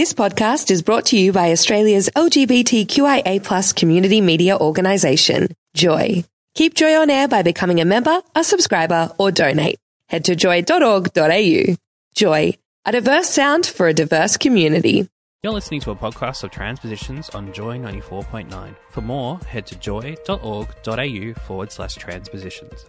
This podcast is brought to you by Australia's LGBTQIA plus community media organisation, Joy. Keep Joy on air by becoming a member, a subscriber, or donate. Head to joy.org.au. Joy, a diverse sound for a diverse community. You're listening to a podcast of transpositions on Joy 94.9. For more, head to joy.org.au forward slash transpositions.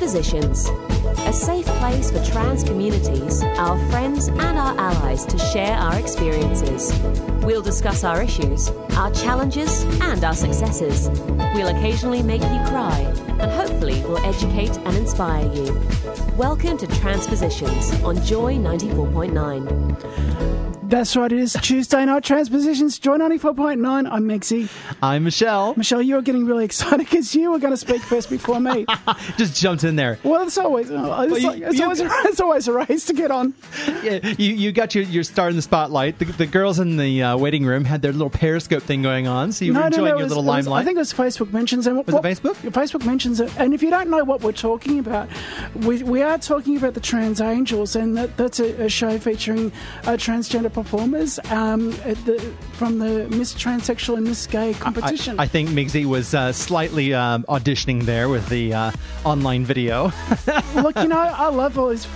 Transpositions. A safe place for trans communities, our friends, and our allies to share our experiences. We'll discuss our issues, our challenges, and our successes. We'll occasionally make you cry, and hopefully, we'll educate and inspire you. Welcome to Transpositions on Joy 94.9. That's right, it is Tuesday night transpositions. Joy 94.9. I'm Megsy. I'm Michelle. Michelle, you're getting really excited because you were going to speak first before me. Just jumped in there. well, it's always, uh, it's, you- like- it's you- always, a, it's always a race to get on. Yeah, you, you got your, your star in the spotlight. The, the girls in the uh, waiting room had their little Periscope thing going on, so you were enjoying it your was- little it was- limelight. I think it was Facebook mentions. And Was it Facebook? Facebook mentions it. And if you don't know what we're talking about, we, we are talking about the Trans Angels, and that, that's a, a show featuring a transgender performers um, at the, from the Miss Transsexual and Miss Gay competition. I, I think Megsy was uh, slightly um, auditioning there with the uh, online video. Look, you know, I love all these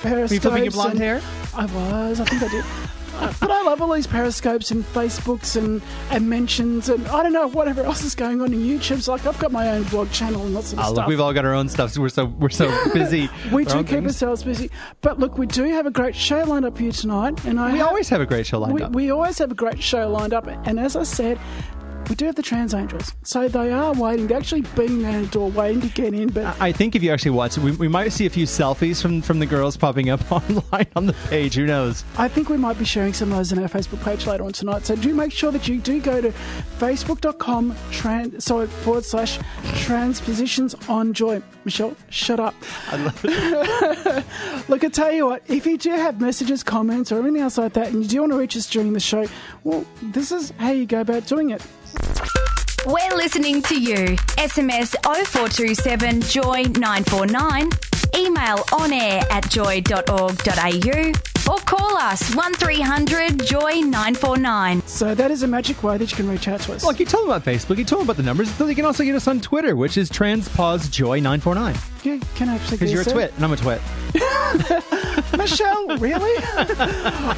periscopes. Were you flipping your blonde hair? I was. I think I did. But I love all these periscopes and Facebooks and, and mentions and I don't know whatever else is going on in YouTube's like I've got my own blog channel and lots of Oh, stuff. look, we've all got our own stuff, so we're so we're so busy. we do keep things. ourselves busy, but look, we do have a great show lined up for you tonight, and I We have- always have a great show lined we, up. we always have a great show lined up, and as I said, we do have the trans angels, so they are waiting. They're actually being there the door, waiting to get in. But I think if you actually watch it, we, we might see a few selfies from, from the girls popping up online on the page. Who knows? I think we might be sharing some of those on our Facebook page later on tonight. So do make sure that you do go to facebook.com trans, sorry, forward slash transpositions on joy. Michelle, shut up. I love it. Look, I tell you what, if you do have messages, comments, or anything else like that, and you do want to reach us during the show, well, this is how you go about doing it. We're listening to you. SMS 0427 Joy 949. Email on air at joy.org.au or call us 1300 Joy 949. So that is a magic way that you can reach out to us. Like you told them about Facebook. You told them about the numbers. but you can also get us on Twitter, which is TransPosJoy949. yeah, can I actually Because you're a twit, and I'm a twit. Michelle, really?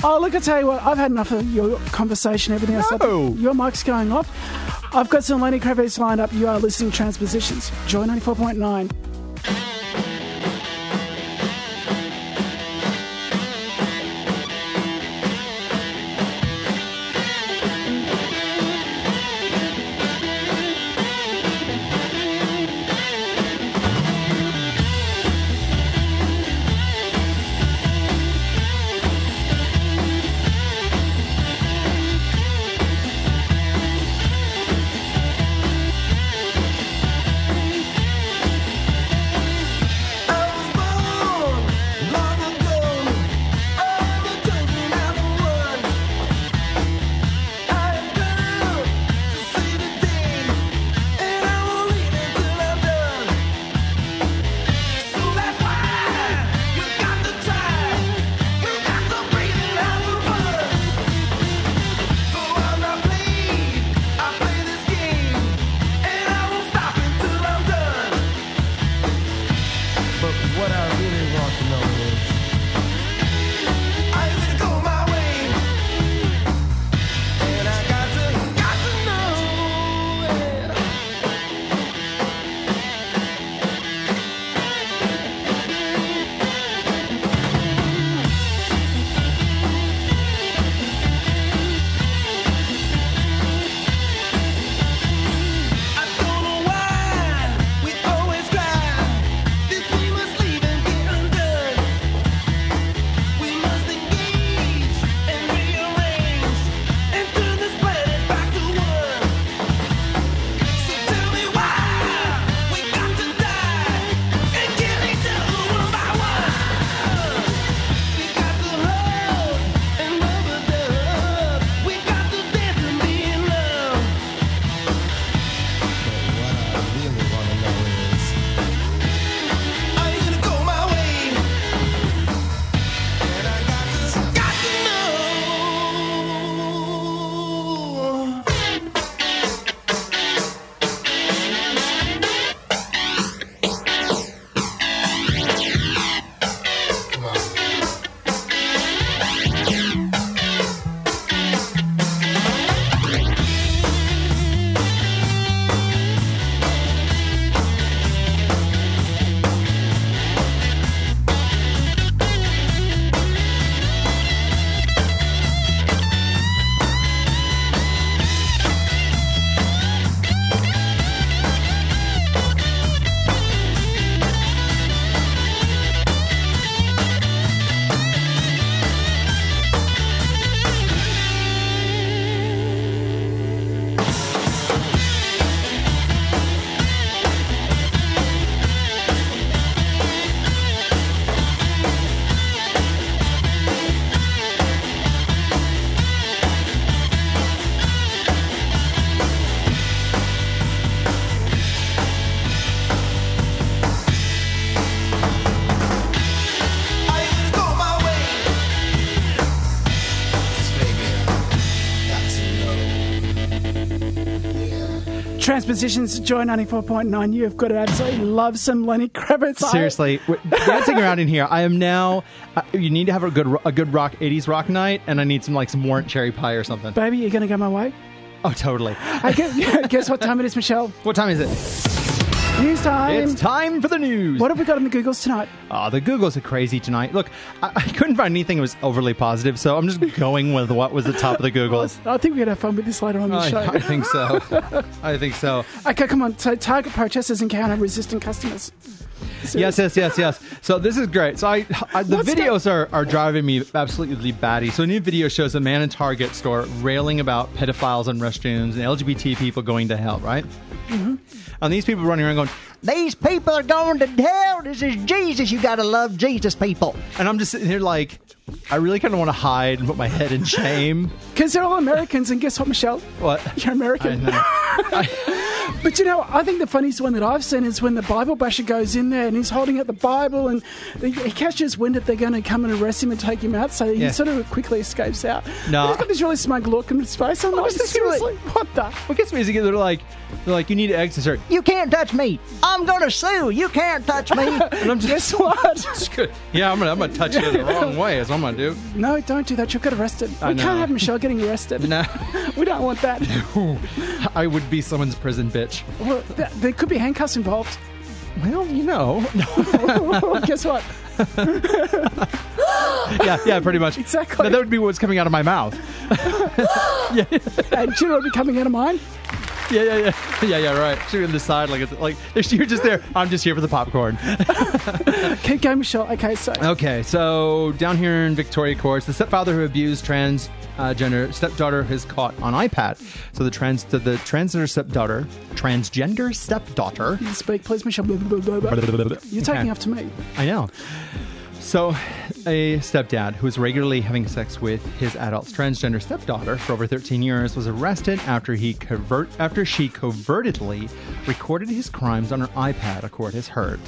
oh, look, I tell you what, I've had enough of your conversation, everything else. No. Your mic's going off. I've got some Lenny Kravitz lined up. You are listening to Transpositions. Joy 94.9. Transpositions, Joy 94.9. You've got to absolutely love some Lenny Kravitz. Seriously, dancing around in here. I am now. Uh, you need to have a good a good rock '80s rock night, and I need some like some warrant cherry pie or something. Baby, you're going to go my way? Oh, totally. I guess, guess what time it is, Michelle? What time is it? News time. It's time for the news. What have we got in the Googles tonight? Oh, the Googles are crazy tonight. Look, I, I couldn't find anything that was overly positive, so I'm just going with what was the top of the Googles. I think we're going to have fun with this later on the I, show. I think so. I think so. Okay, come on. So, Target protesters encounter resistant customers. So- Yes, yes, yes, yes. So this is great. So I, I the What's videos are, are driving me absolutely batty. So a new video shows a man in Target store railing about pedophiles in restrooms and LGBT people going to hell. Right? Mm-hmm. And these people running around going, These people are going to hell. This is Jesus. You got to love Jesus, people. and I'm just sitting here like, I really kind of want to hide and put my head in shame. Because they're all Americans, and guess what, Michelle? What? You're American. I know. But you know, I think the funniest one that I've seen is when the Bible basher goes in there and he's holding up the Bible and he he catches wind that they're going to come and arrest him and take him out, so he Yeah. sort of quickly escapes out. No. And he's got this really smug look in his face. I'm like, really- what the? What gets me is they're like, they're like, you need to exit. You can't touch me. I'm going to sue. You can't touch me. And I'm just, Guess what? It's good. Yeah, I'm gonna, I'm gonna touch you the wrong way. Is what I'm gonna do. no, don't do that. You'll get arrested. I we know. can't have Michelle getting arrested. Nah, We don't want that. I would be someone's prison bitch. well, th- there could be handcuffs involved. Well, you know. Guess what? yeah, yeah, pretty much. Exactly. That, that would be what's coming out of my mouth. yeah. And do you know what would be coming out of mine? Yeah, yeah, yeah, yeah, yeah. Right. She's on the side, like, it's, like you're just there. I'm just here for the popcorn. Keep going, Michelle. Okay, so Okay, so down here in Victoria courts, the stepfather who abused transgender uh, stepdaughter has caught on iPad. So the trans, the, the transgender stepdaughter, transgender stepdaughter. speak, please, Michelle. You're taking Okay. after me. I know. So, a stepdad who was regularly having sex with his adult transgender stepdaughter for over 13 years was arrested after he covert after she covertly recorded his crimes on her iPad. A court has heard.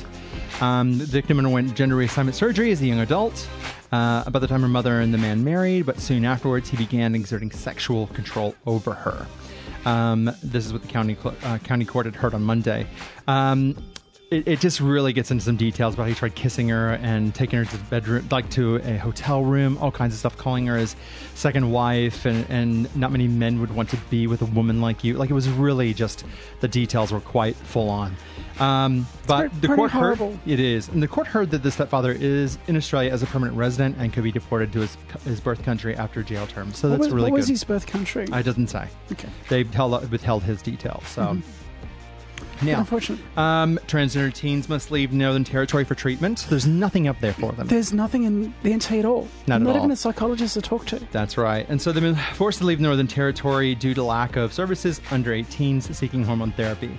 Um, the victim underwent gender reassignment surgery as a young adult. Uh, by the time her mother and the man married, but soon afterwards he began exerting sexual control over her. Um, this is what the county uh, county court had heard on Monday. Um, it, it just really gets into some details about how he tried kissing her and taking her to the bedroom, like to a hotel room, all kinds of stuff, calling her his second wife, and, and not many men would want to be with a woman like you. Like it was really just the details were quite full on. Um, but pretty- the court horrible. heard it is, and the court heard that the stepfather is in Australia as a permanent resident and could be deported to his his birth country after jail term. So What that's was, really what was good. his birth country? I doesn't say. okay. They held, withheld his details. So. Now, Unfortunate. um, transgender teens must leave Northern Territory for treatment. There's nothing up there for them. There's nothing in the NT at all. Not at even all. a psychologist to talk to. That's right. And so they've been forced to leave Northern Territory due to lack of services under 18s seeking hormone therapy.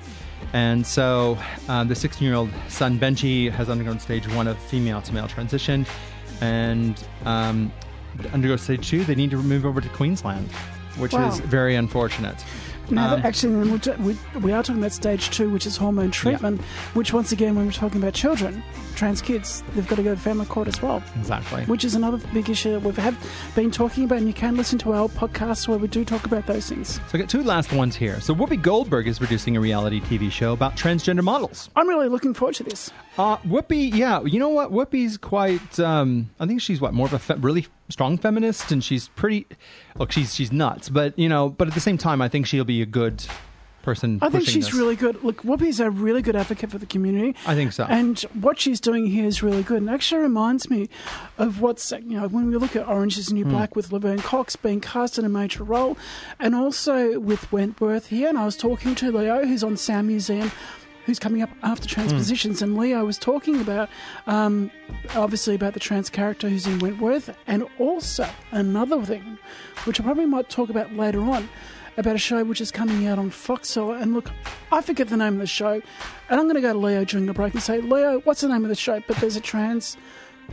And so um, the 16 year old son, Benji, has undergone stage one of female to male transition. And um, undergo stage two, they need to move over to Queensland, which Wow. is very unfortunate. Now, Um, actually, we, we are talking about stage two, which is hormone treatment, which, once again, when we're talking about children, trans kids, they've got to go to family court as well, Exactly. which is another big issue that we've have been talking about. And you can listen to our podcasts where we do talk about those things. So I got two last ones here. So Whoopi Goldberg is producing a reality TV show about transgender models. I'm really looking forward to this. Uh, Whoopi, yeah, you know what? Whoopi's quite. Um, I think she's what more of a fe- really strong feminist, and she's pretty. Look, she's she's nuts, but you know, but at the same time, I think she'll be a good person. I think she's this. really good. Look, Whoopi's a really good advocate for the community. I think so. And what she's doing here is really good. And actually reminds me of what's, you know, when we look at Orange is the Hmm. New Black with Laverne Cox being cast in a major role, and also with Wentworth here. And I was talking to Leo, who's on Sound Museum. Who's coming up after Hmm. transpositions? And Leo was talking about, um, obviously, about the trans character who's in Wentworth, and also another thing, which I probably might talk about later on, about a show which is coming out on Foxtel. And look, I forget the name of the show, and I'm going to go to Leo during the break and say, Leo, what's the name of the show? But there's a trans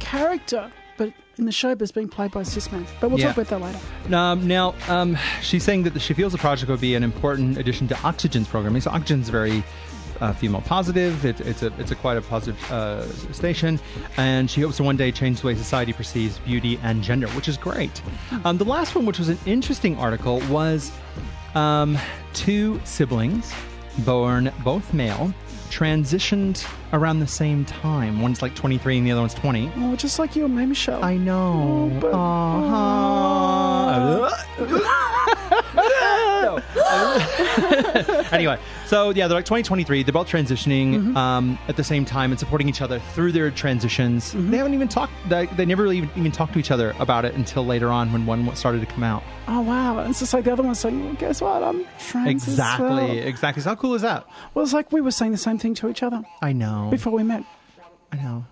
character, but in the show, but it's being played by a cis man. But we'll Yeah. talk about that later. Um, now, um, she's saying that she feels the project would be an important addition to Oxygen's programming. So Oxygen's very uh, female positive. It, it's a it's a quite a positive uh, station, and she hopes to one day change the way society perceives beauty and gender, which is great. Um, the last one, which was an interesting article, was um, two siblings born both male, transitioned around the same time. One's like 23 and the other one's 20. Oh, just like you and me, Michelle. I know. Oh, but-. anyway, so yeah, they're like 2023. They're both transitioning mm-hmm. um, at the same time and supporting each other through their transitions. Mm-hmm. They haven't even talked. They, they never really even, even talked to each other about it until later on when one started to come out. Oh wow! And it's just like the other one's saying, well, "Guess what? I'm trans." Exactly, well." exactly. So how cool is that? Well, it's like we were saying the same thing to each other I know. before we met. I know.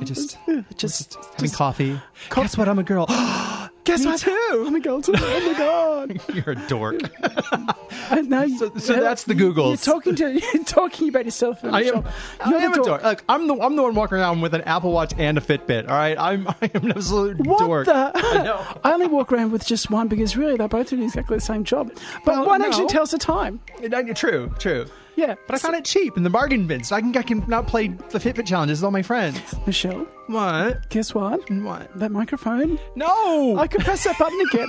It just, mm-hmm. Ugh, just, having coffee. Co- Guess what? I'm a girl. Guess what? too. Oh my god! Oh my god! You're a dork. And now you- So- so that's the Googles. You're talking to you're talking about yourself. I am. You're am the a dork. Look, I'm the I'm the one walking around with an Apple Watch and a Fitbit. All right, I'm I am an absolute What dork. the? I know. I only walk around with just one because really they're both do exactly the same job. But Well, one no. actually tells the time. Uh, True, true. Yeah, But I found it cheap in the bargain bin, so I can I can now play the Fitbit challenges with all my friends. Michelle, What? guess what? What? That microphone. No. I could press that button again.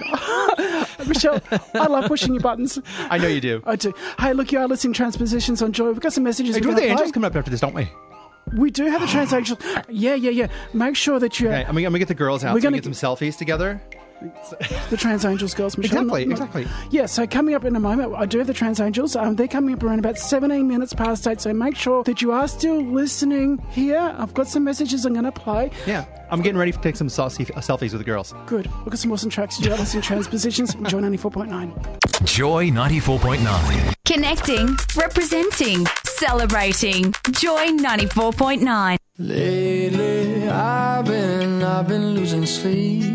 Michelle, I love pushing your buttons. I know you do. I do. Hey, look, you are listening to Transpositions on Joy. We've got some messages. Hey, we're do gonna the angels play. coming up after this, don't we? We do have the trans angels. Yeah, yeah, yeah. Make sure that you Okay, I'm gonna, I'm gonna get the girls out. We're so we gonna get some selfies together. The trans angels girls, Michelle. Exactly, Not- not- exactly. Yeah, so coming up in a moment, I do have the trans angels. Um, they're coming up around about 17 minutes past 8, so make sure that you are still listening here. I've got some messages I'm going to play. Yeah, I'm getting ready to take some selfie, uh, selfies with the girls. Good. We've got some awesome tracks. You are listening to Transpositions. Enjoy 94.9. Joy 94.9. Connecting, representing, celebrating. Joy 94.9. Lately, I've been, I've been losing sleep, dreaming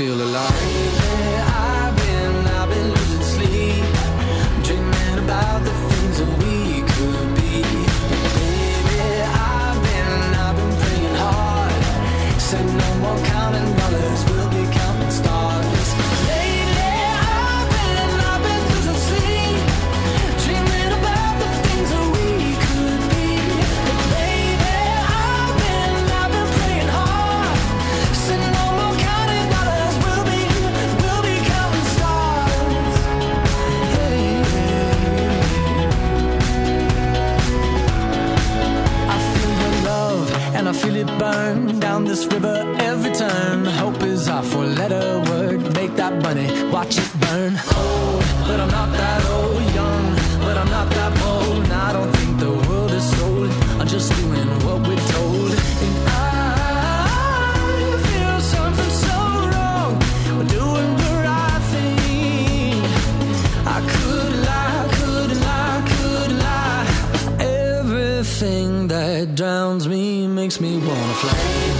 Feel alive. Drowns me makes me wanna fly.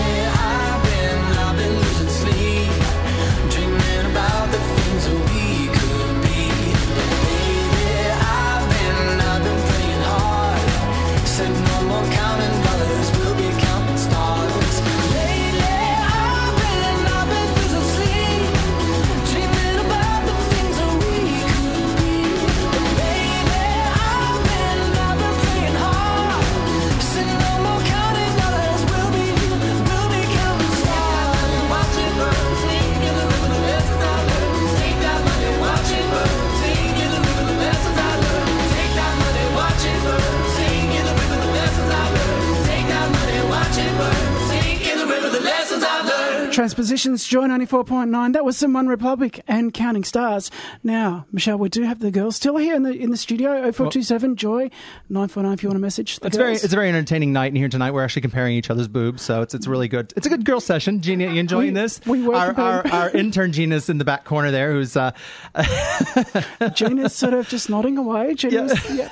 Transpositions, Joy 94.9. That was some OneRepublic and Counting Stars. Now, Michelle, we do have the girls still here in the in the studio. 0427 Joy 949 if you want to message It's very it's a very entertaining night in here tonight. We're actually comparing each other's boobs, so it's it's really good. It's a good girl session. Gina, you enjoying We- this? we were our, our, our intern Gina's in the back corner there, who's uh, Gina's sort of just nodding away. Gina's, yeah.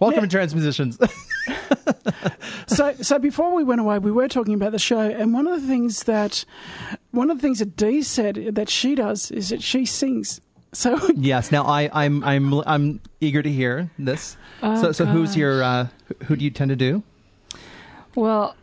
welcome Yeah. to Transpositions. so so before we went away, we were talking about the show, and one of the things that one of the things that Dee said that she does is that she sings. So yes. Now I I'm I'm I'm eager to hear this. Oh, so so who's your uh, who do you tend to do? Well,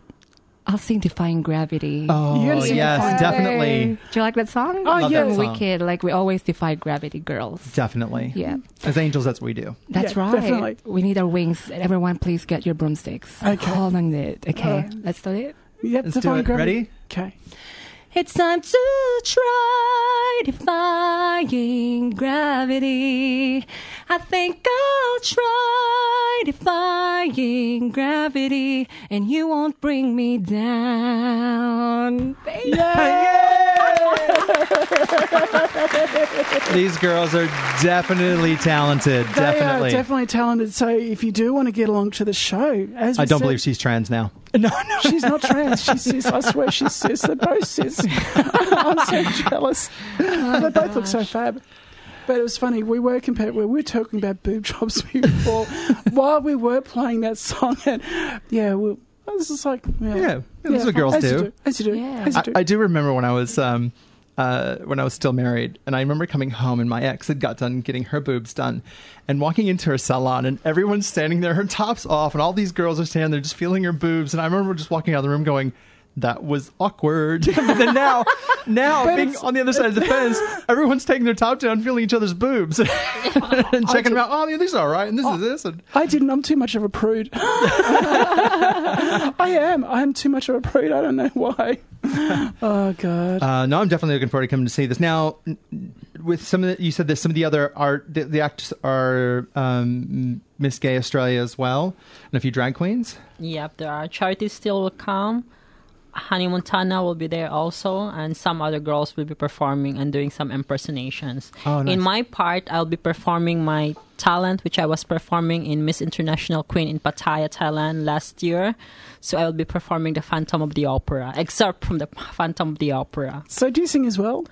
I'll sing Defying Gravity. Oh You yes, Defying definitely, Do you like that song? Oh, Love yeah. that song. Wicked. Like, we always defy gravity, girls. definitely. Yeah. As angels, that's what we do. That's Yeah, right. definitely. We need our wings. Everyone, please get your broomsticks. Okay. Hold on it. Okay. Alright. Let's do it. yep, Let's Defying do it. Gravity. Ready? Okay. It's time to try defying gravity. I think I'll try defying gravity, and you won't bring me down. Baby. These girls are definitely talented. They Definitely. are definitely talented. So if you do want to get along to the show, as I don't said- believe she's trans now. No, no, she's not trans. She's cis. I swear she's cis. They're both cis. I'm so jealous. they both look so fab. But it was funny. We were compared. We were talking about boob jobs before while we were playing that song. And yeah, we, I was just like, yeah, Yeah, that's what girls as You do. do. As you do. Yeah. As you I, do. I do remember when I was um, uh, when I was still married, and I remember coming home, and my ex had got done getting her boobs done, and walking into her salon, and everyone's standing there, her top's off, and all these girls are standing there just feeling her boobs, and I remember just walking out of the room going. That was awkward. but then now, now But being on the other side of the fence, everyone's taking their top down, feeling each other's boobs, and checking them out. Oh, yeah, these are all right, and this is this. And I didn't. I'm too much of a prude. I am. I am too much of a prude. I don't know why. Oh God. Uh, no, I'm definitely looking forward to coming to see this. Now, with some of the, you said that some of the other art, the, the actors are um, Miss Gay Australia as well, and a few drag queens. Yep, there are. charities still will come. Honey Montana will be there also, and some other girls will be performing and doing some impersonations. Oh, nice. In my part, I'll be performing my talent, which I was performing in Miss International Queen in Pattaya, Thailand last year. So I will be performing the Phantom of the Opera, excerpt from the Phantom of the Opera. so do you sing as well?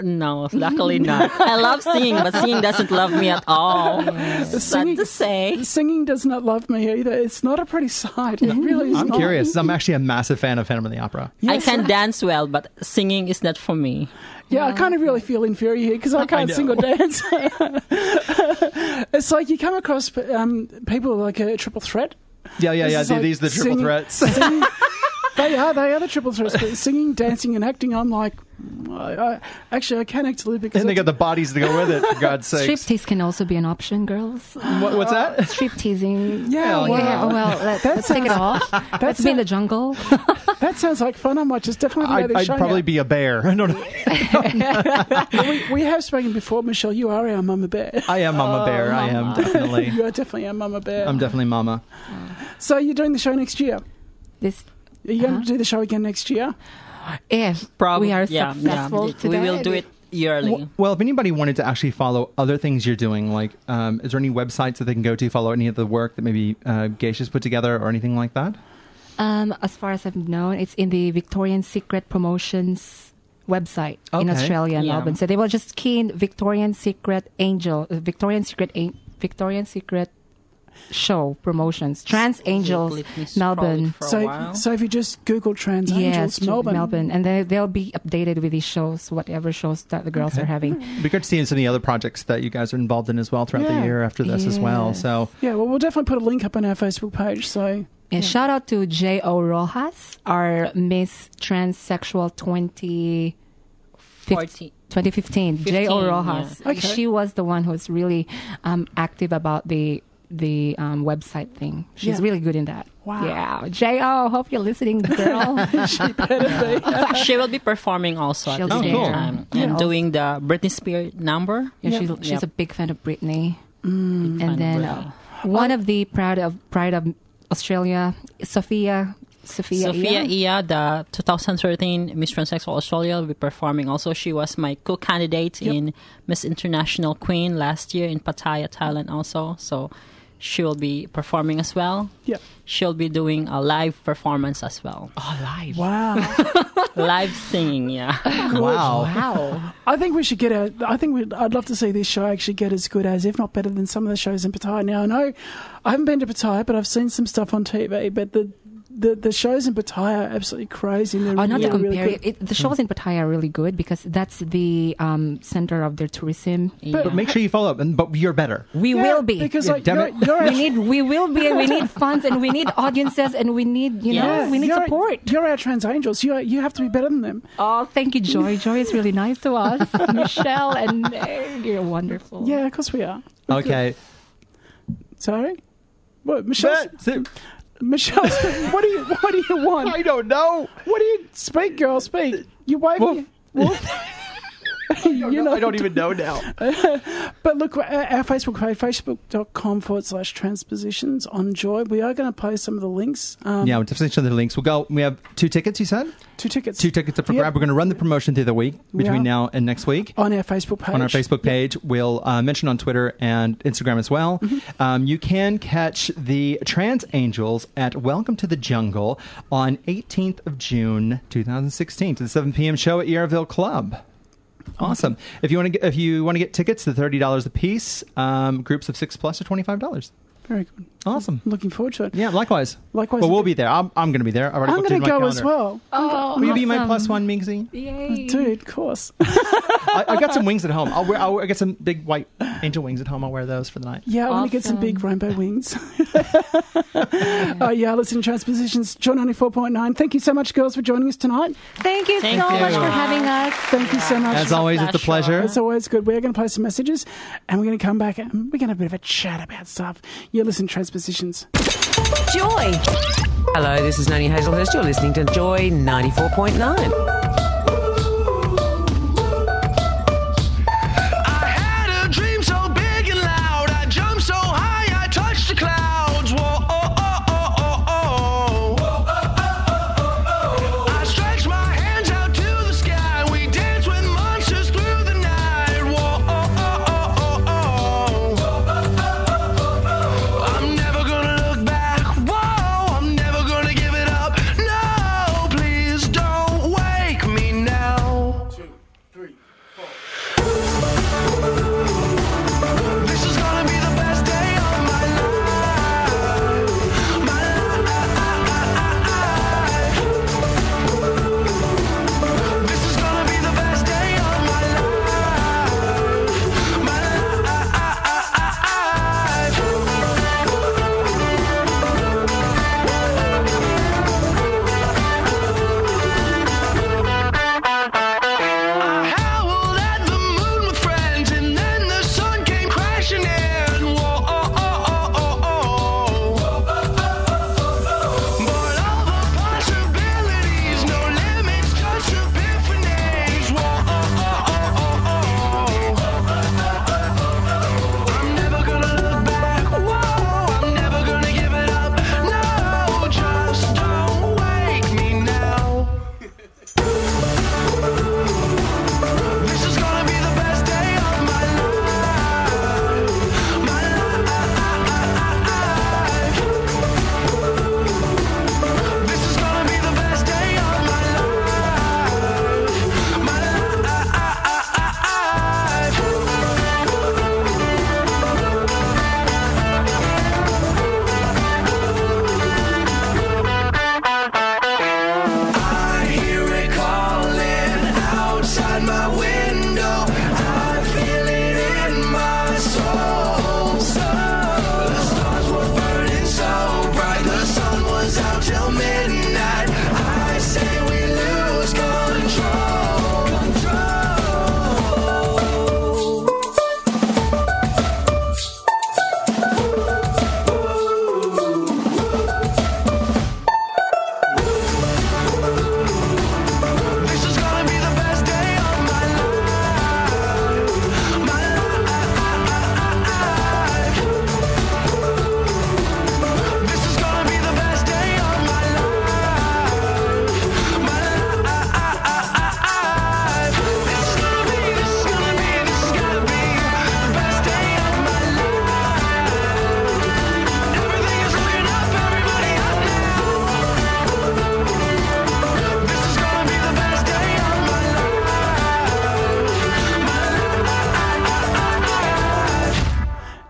No, luckily not. I love singing, but singing doesn't love me at all. Sad Singing- to say. Singing does not love me either. It's not a pretty sight. It really is I'm not. curious. I'm actually a massive fan of Phantom of the Opera. I can dance well, but singing is not for me. Yeah, I kind of really feel inferior here because I can't know. sing or dance. it's like you come across um, people like a triple threat. Yeah, yeah, This yeah. is like These are the triple singing- threats. Singing, they are. They are the triple threats. But singing, dancing, and acting, I'm like, I, I, actually, I can act a little bit. 'cause and they got the bodies to go with it. For God's sakes. Striptease can also be an option, girls. What, what's that? Uh, Strip teasing. Yeah, well, Yeah, well, let, let's take it off. Let's be in the jungle. that sounds like fun. I might just definitely I'd, be I'd probably be a bear. I don't know. we, we have spoken before, Michelle. You are our mama bear. I am Mama oh, Bear. I am definitely. You are definitely a mama bear. I'm definitely Mama. Oh. so you're doing the show next year. This, Are you going Uh-huh. to do the show again next year? if Probably, we are yeah, successful yeah. today, We will do it yearly. Well, well, if anybody wanted to actually follow other things you're doing, like, um, is there any websites that they can go to follow any of the work that maybe uh, Geisha's put together or anything like that? Um, as far as I've known, it's in the Victorian Secret Promotions website in Australia and Yeah. Melbourne. So they will just key in Victorian Secret Angel, uh, Victorian Secret, An- Victorian Secret show promotions. Trans Angels let me scroll Melbourne. So, so if you just Google Trans Yes, Angels Melbourne, Melbourne, and they they'll be updated with these shows, whatever shows that the girls Okay. are having. It'd be good to see some of the other projects that you guys are involved in as well throughout Yeah. the year after this as well. So yeah, well, we'll definitely put a link up on our Facebook page. So Yeah, shout out to J.O. Rojas, our Miss Transsexual 20, 14. 2015. J.O. 15, Rojas. yeah. Okay. She was the one who was really um, active about the the um, website thing. She's Yeah. really good in that. Wow. Yeah. J.O., hope you're listening, girl. she better be. she will be performing also She'll at the same there. time Yeah. and doing the Britney Spears number. Yeah, she's, she's Yep. a big fan of Britney. fan and then Britney. uh, one of the proud of Pride of Australia, Sophia. Sophia. Sophia Ia. Ia, the 2013 Miss Transsexual Australia, will be performing. Also, she was my co-candidate in Miss International Queen last year in Pattaya, Thailand. Also, so she will be performing as well. Yeah. She'll be doing a live performance as well. Oh, live. Wow. live singing, yeah. wow. Wow. I think we should get a. I think we. I'd love to see this show actually get as good as, if not better than, some of the shows in Pattaya. Now I know I haven't been to Pattaya, but I've seen some stuff on TV. But the the, the shows in Pattaya are absolutely crazy. And they're Oh, not really, to compare good. it, the shows in Pattaya are really good because that's the um, center of their tourism. But make sure you follow up, and but you're better. We Yeah, will be because Yeah, like you're, you're we need we will be we need funds and we need audiences and we need you know Yeah, we need you're, support. You're our trans angels. You you have to be better than them. Oh, thank you, Joy. Joy is really nice to us. Michelle and uh, you're wonderful. Yeah, of course we are. Okay. Sorry. What, Michelle? Michelle, what do you what do you want? I don't know. What do you speak, girl? Speak. You. Woof. you know, I don't even know now. But look, our our Facebook page, facebook.com forward slash transpositions on Joy. We are going to post some of the links. Um, yeah, we'll definitely show the links. We'll go. We have two tickets. You said Two tickets. two tickets up for Yep. grab. We're going to run the promotion through the week between are. now and next week. On our Facebook page. on our Facebook page. We'll uh, mention on Twitter and Instagram as well. Mm-hmm. Um, you can catch the Trans Angels at Welcome to the Jungle on 18th of June 2016 to the 7 p.m. show at Yarraville Club. Awesome. If you want to get if you want to get tickets, they're thirty dollars a piece. Um, groups of six plus are twenty five dollars. Very good. Awesome. Looking forward to it. Yeah, likewise. Likewise. Well, we'll be there. I'm, I'm going to be there. I already I'm going to my go as calendar. well. Oh, Will you be my awesome. plus one, Megsy? Yay. Dude, of course. I, I got some wings at home. I'll wear. I'll, I got some big white angel wings at home. I'll wear those for the night. Yeah, I want to get some big rainbow wings. oh, yeah, listen, to Transpositions, Joy 94.9. Thank you so much, girls, for joining us tonight. Thank you Thank so you. much for having us. Thank you so much. As always, it's a pleasure. It's always good. We're going to play some messages and we're going to come back and we're going to have a bit of a chat about stuff. You listen, Transpositions. Joy. Hello, this is Nani Hazelhurst. You're listening to Joy 94.9.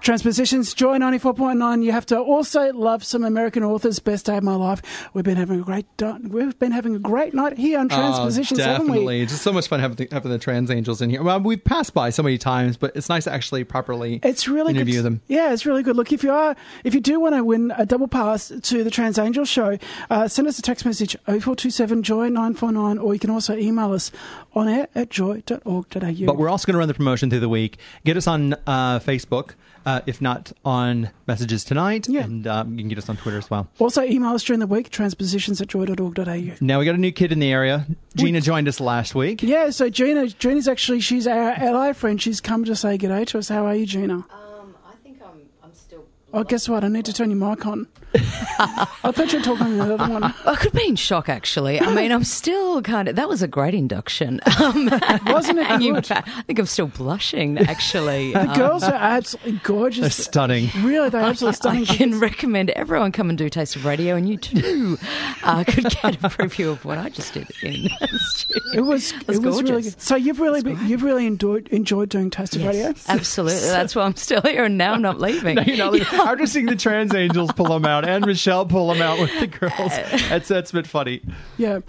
Transpositions, Joy 94.9. You have to also love some American Authors. Best day of my life. We've been having a great we've been having a great night here on Transpositions, oh, haven't we? definitely. It's just so much fun having the, having the trans angels in here. Well, we've passed by so many times, but it's nice to actually properly It's really interview good. them. Yeah, it's really good. Look, if you are, if you do want to win a double pass to the Trans Angel show, uh, send us a text message 0427 joy 949, or you can also email us on air at joy.org.au. But we're also going to run the promotion through the week. Get us on uh, Facebook, uh, if not on messages tonight, and um, you can get us on Twitter as well. also email us during the week, transpositions at joy.org.au. Now we got a new kid in the area. Gina joined us last week. Yeah, so Gina, Gina's actually she's our ally friend. She's come to say good day to us. How are you, Gina? Um, I think I'm, I'm still. Oh, guess what? I need to turn your mic on. I thought you were talking on the other one. I could be in shock, actually. I mean, I'm still kind of. That was a great induction, um, wasn't it? You, good? I think I'm still blushing. Actually, The Um, girls are absolutely gorgeous. They're stunning. Really, they're absolutely stunning. I stunning. can recommend everyone come and do Taste of Radio, and you too uh, could get a preview of what I just did in the studio. It was It it was really good. So you've really been, you've really enjoyed enjoyed doing Taste of Radio. Absolutely, that's why I'm still here, and now I'm not leaving. No, you're not leaving. After seeing the trans angels pull them out and Michelle pull them out with the girls, that's that's been funny. Yeah.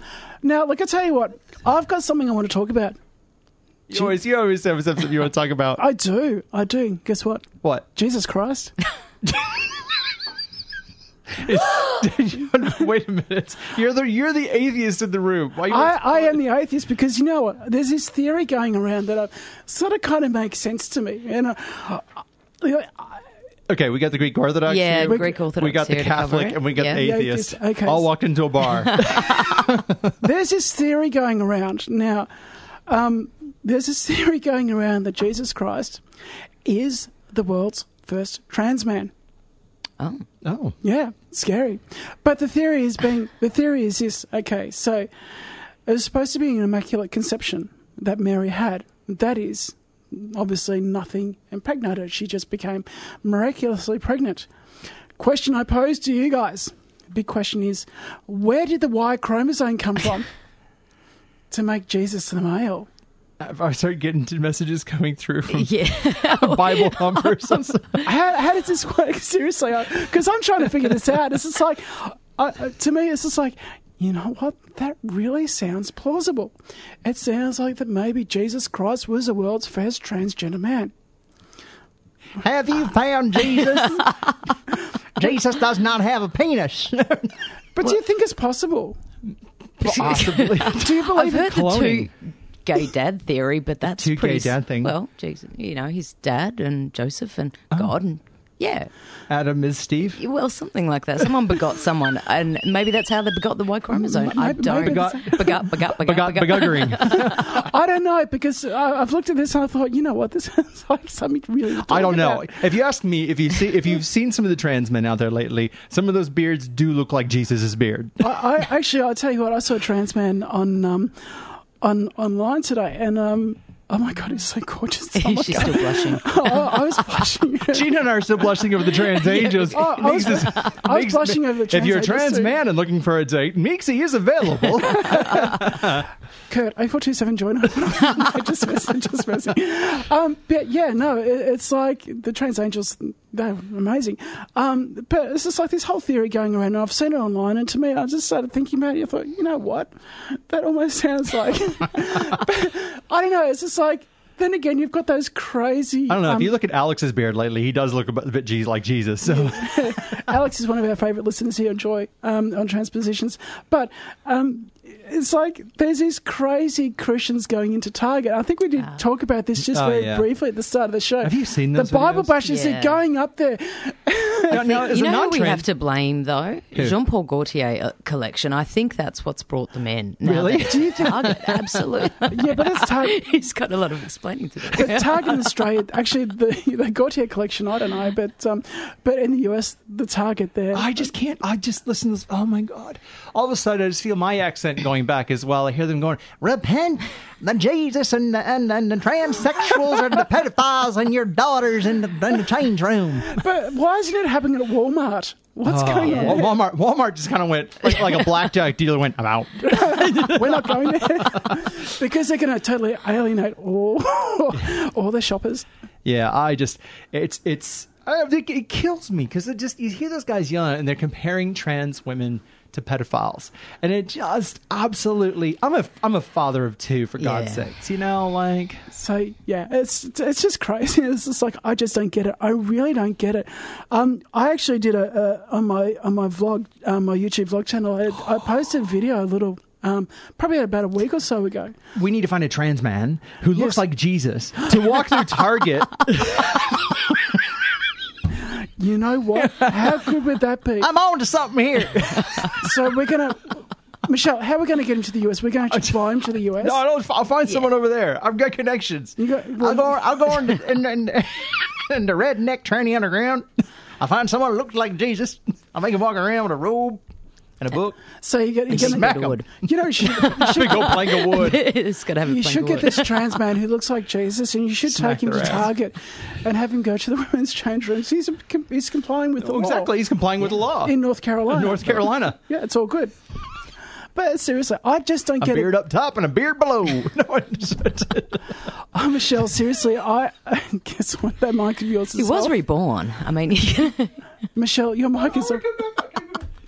Now, look, I tell you what, I've got something I want to talk about. You always, you always have something you want to talk about. I do, I do. Guess what? What? Jesus Christ. It's- wait a minute. You're the you're the atheist in the room. Why you I, I am the atheist because you know what? There's this theory going around that uh, sort of kind of makes sense to me. And uh, uh, Okay, we got the Greek Orthodox. Yeah, here. Greek Orthodox We got the here to Catholic, and we got Yeah. the The atheist. atheist, okay. All walked into a bar. there's this theory going around now. Um, there's this theory going around that Jesus Christ is the world's first trans man. Oh, oh, Yeah, scary. But the theory is being the theory is this. Okay, so it was supposed to be an immaculate conception that Mary had. That is obviously nothing impregnated. She just became miraculously pregnant. Question I pose to you guys. Big question is, where did the Y chromosome come from to make Jesus the male? I started getting to messages coming through from yeah. Bible thumpers. how, how does this work? Seriously, because I'm trying to figure this out. It's just like, uh, to me, it's just like, you know what? That really sounds plausible. It sounds like that maybe Jesus Christ was the world's first transgender man. Have you found Jesus? Jesus does not have a penis. But do you think it's possible? Possibly. Do you believe I've in heard the two gay dad theory, but that's Two pretty gay dad thing. Well, Jesus, you know, his dad and Joseph and Oh. God and yeah, Adam is Steve. well, something like that. Someone begot someone, and maybe that's how they begot the Y chromosome. I Maybe- don't maybe begot, that's- begot, begot, begot, Begot, beguggering. I don't know because I, I've looked at this and I thought, you know what? This sounds like something really. to I don't talk know. about. If you ask me, if you see, if you've seen some of the trans men out there lately, some of those beards do look like Jesus' beard. I, I actually, I'll tell you what. I saw a trans man on um, on online today, and um, oh my god, he's so gorgeous. Oh She's God. still blushing. Oh, I was blushing. Gina and I are still blushing over the trans angels. Oh, I was- is- I was Meeks- blushing over the trans If you're a trans too. man and looking for a date, Megsy is available. Kurt, A four two seven join. just messing, just messing. Um, but yeah, no, it, it's like the trans angels. They're amazing. Um, but it's just like this whole theory going around. And I've seen it online, and to me, I just started thinking about it. I thought, you know what? That almost sounds like. but I don't know. It's just like. Then again, you've got those crazy. I don't know. um, if you look at Alex's beard lately, he does look a bit Je- like Jesus. So Alex is one of our favourite listeners here on Joy um, on Transpositions. But um, it's like there's these crazy Christians going into Target. I think we did talk about this just Oh, very yeah. briefly at the start of the show. Have you seen the Bible videos? bashers? Yeah. They're going up there. no, no, you know not who we have to blame though? Jean Paul Gaultier uh, collection. I think that's what's brought them in. Now Really? Do you think- Target? Absolutely. Yeah, but it's Target. He's got a lot of explaining to do. But Target in Australia, actually, the, the Gaultier collection, I don't know, but um, but in the US, the Target there. I just can't. I just listen to this. Oh my god! All of a sudden, I just feel my accent going back as well. I hear them going, Repent, the Jesus and the, and, and the transsexuals and the pedophiles and your daughters in the, in the change room. But why isn't it happening at Walmart? What's oh, going on? Walmart. Walmart just kind of went like, like a blackjack dealer went. I'm out. We're not going there because they're going to totally alienate all all their shoppers. Yeah, I just it's it's uh, it, it kills me because it just you hear those guys yelling and they're comparing trans women to pedophiles, and it just absolutely. I'm a I'm a father of two for God's Yeah. sakes, you know, like So yeah, it's it's just crazy. It's just like I just don't get it. I really don't get it. Um, I actually did a, a on my on my vlog, um, my YouTube vlog channel. I, I posted a video a little, um, probably about a week or so ago. we need to find a trans man who looks like Jesus to walk through Target. You know what? How good would that be? I'm on to something here. so we're gonna, Michelle. How are we going to get him to the US? We're going to fly him to the US. No, I don't. I'll find someone over there. I've got connections. I'll go. I'll go in the, in, in, in the redneck tranny underground. I'll find someone who looks like Jesus. I'll make him walk around with a robe and a book. So you get, And you're smack gonna, 'em. you know, you should, you should Big old plank of wood. it's got to have a You plank should of get wood. this trans man who looks like Jesus, and you should Smack take him to their ass. Target and have him go to the women's change rooms. He's he's complying with the oh, law. Exactly, he's complying with the law in North Carolina. North Carolina. Yeah, it's all good. But seriously, I just don't get A get beard it. up top and a beard below. No, I just- Oh, Michelle, seriously, I guess what that mic of yours He was off. reborn. I mean, Michelle, your mic is oh off.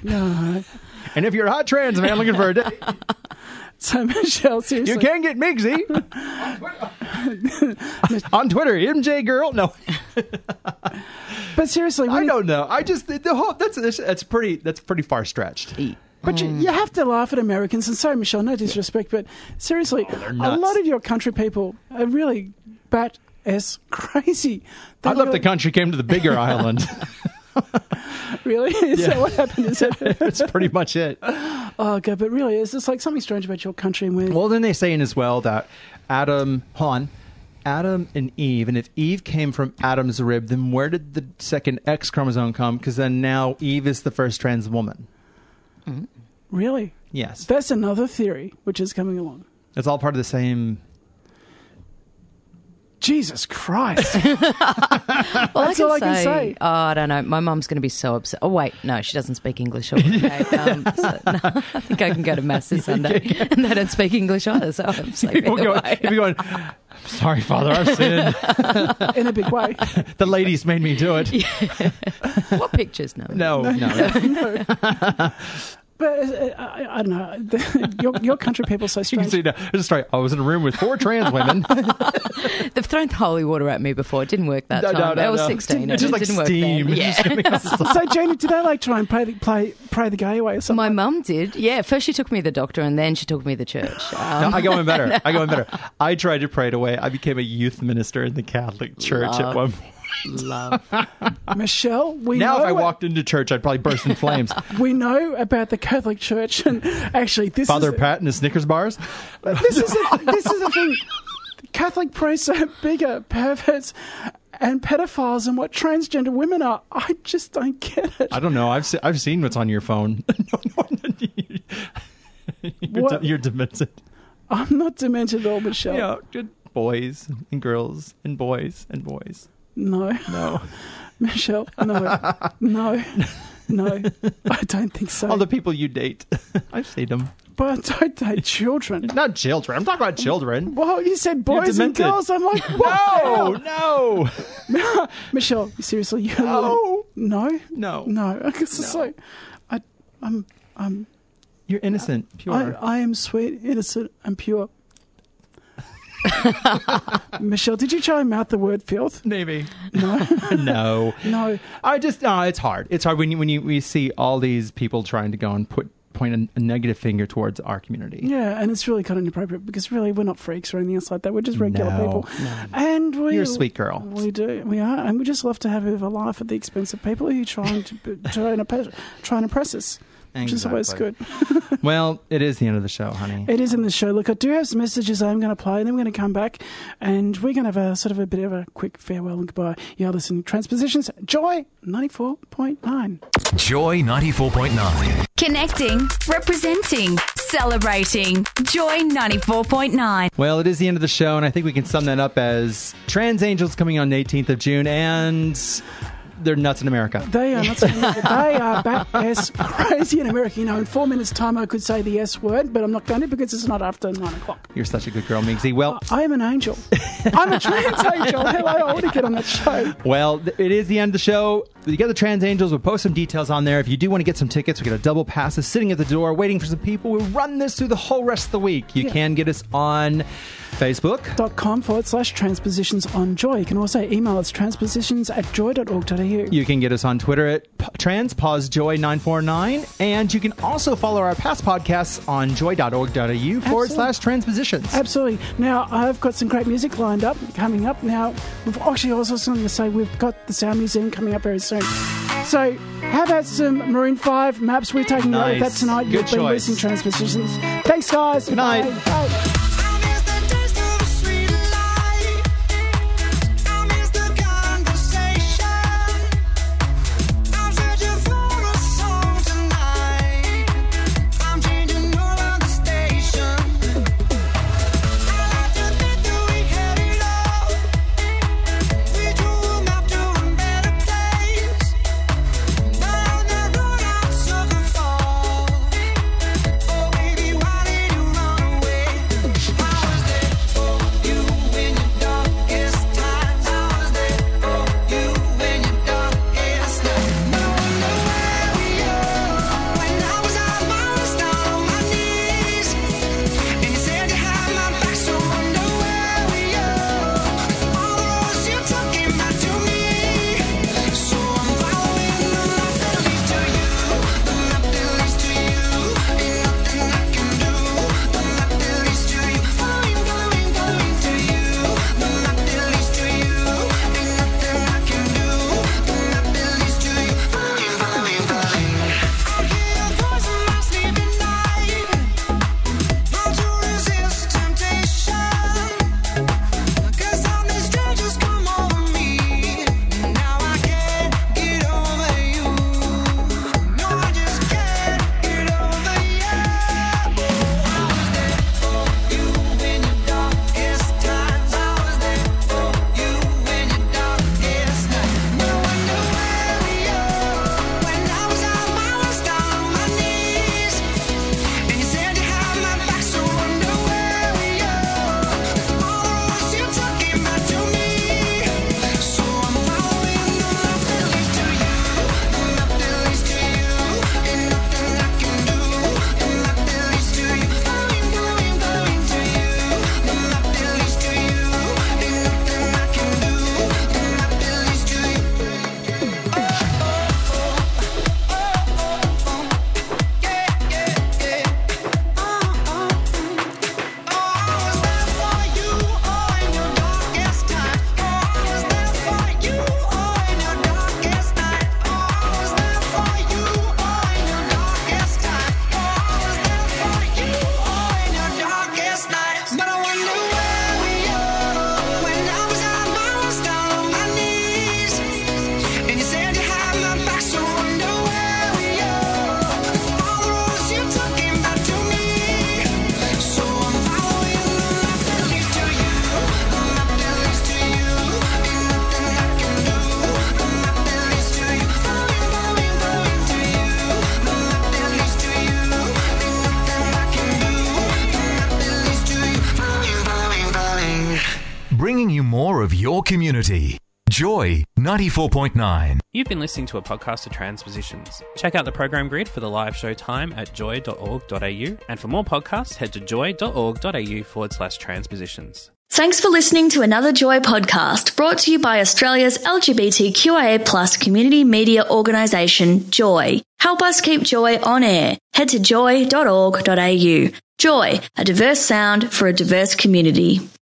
No. And if you're a hot trans man looking for a date, So Michelle, seriously, you can get Megsy on Twitter. MJ girl. No, But seriously, I don't know. I just the, whole that's that's pretty that's pretty far stretched. But you, you have to laugh at Americans, and sorry, Michelle, no disrespect, but seriously, oh, a lot of your country people are really bat s crazy. They I'd love really- the country came to the bigger island. Really? Is Yeah. that what happened? Is it? That's pretty much it. oh, God, but really, it's just like something strange about your country. And we're, Well, then they say in as well that Adam, hold on, Adam and Eve, and if Eve came from Adam's rib, then where did the second X chromosome come? Because then now Eve is the first trans woman. Mm-hmm. really? Yes, That's another theory which is coming along. it's all part of the same. Jesus Christ. well, I That's can all I say, can say. Oh, I don't know. My mum's going to be so upset. Oh, wait, no, she doesn't speak English. Okay. Um, so, no, I think I can go to mass this Sunday, and they don't speak English either. So I'm safe either go, way. going, sorry, Father, I've sinned. In a big way. the ladies made me do it. what pictures? No, No, no. But uh, I, I don't know. your, your country people are so You can see now. There's a story. I was in a room with four trans women. They've thrown holy water at me before. It didn't work that No, no, time. no, I was no. 16. it just like didn't work steam. then. It's just Yeah. so, Janie, did they like try and play, the, play, pray the gay away or something? My mum did. Yeah, first she took me to the doctor, and then she took me to the church. No, Um, I go in better. I go in better. I tried to pray it away. I became a youth minister in the Catholic Church at one point. Love. Michelle, we Now, know if I walked into church, I'd probably burst in flames. we know about the Catholic Church, and actually, this Father is Pat and his Snickers bars. this is the, this is the thing. Catholic priests are bigger perverts and pedophiles and what transgender women are. I just don't get it. I don't know. I've se- I've seen what's on your phone. you're, de- you're demented. I'm not demented at all, Michelle. Yeah, good boys and girls and boys and boys. No, No, Michelle, no, no, no. I don't think so. all the people you date. I've seen them. but I don't date children. Not children. I'm talking about children. Well, you said boys and demented. girls. I'm like, what? No, no, Michelle, seriously, you no, no, no. no. I guess it's just like, I, I'm, I'm, You're innocent, I, pure. I am sweet, innocent, and pure. Michelle, did you try and mouth the word filth? Maybe. No, no. no. I just no, it's hard. It's hard when you when you we see all these people trying to go and put point a, a negative finger towards our community. Yeah, and it's really kind of inappropriate because really we're not freaks or anything else like that. We're just regular No, people, and we You're a sweet girl. We do, we are, and we just love to have a bit of a laugh at the expense of people who are trying to try and impress, try and impress us, which is always good. Well, it is the end of the show, honey. It is in the show. Look, I do have some messages I'm going to play, and then we're going to come back, and we're going to have a sort of a bit of a quick farewell and goodbye. You're listening to Transpositions, Joy 94.9. Joy 94.9. Connecting, representing, celebrating. Joy 94.9. Well, it is the end of the show, and I think we can sum that up as Trans Angels coming on the 18th of June, and they're nuts in America. They are nuts saying that. They are bat crazy in America. You know, in four minutes' time, I could say the S word, but I'm not going to because it's not after nine o'clock. You're such a good girl, Megsy. Well, I am an angel. I'm a trans angel. Hello, I want to get on that show. Well, it is the end of the show. You get the Trans Angels. We'll post some details on there. If you do want to get some tickets, we got a double passes sitting at the door waiting for some people. We'll run this through the whole rest of the week. You Yeah. can get us on Facebook. Dot com forward slash transpositions on joy. You can also email us transpositions at joy.org.au. You can get us on Twitter at p- transpausejoy949. And you can also follow our past podcasts on joy.org.au forward slash transpositions. Absolutely. Now, I've got some great music lined up coming up. Now, we've, actually, also going to say we've got the Sound Museum coming up very soon. So, how about some Maroon 5 maps? We're taking note of that tonight. Good You've been choice. listening to Transpositions. Thanks, guys. Good night. Bye. 94.9. You've been listening to a podcast of Transpositions. Check out the program grid for the live show time at joy.org.au. And for more podcasts, head to joy.org.au forward slash transpositions. Thanks for listening to another Joy podcast brought to you by Australia's LGBTQIA plus community media organisation, Joy. Help us keep Joy on air. Head to joy.org.au. Joy, a diverse sound for a diverse community.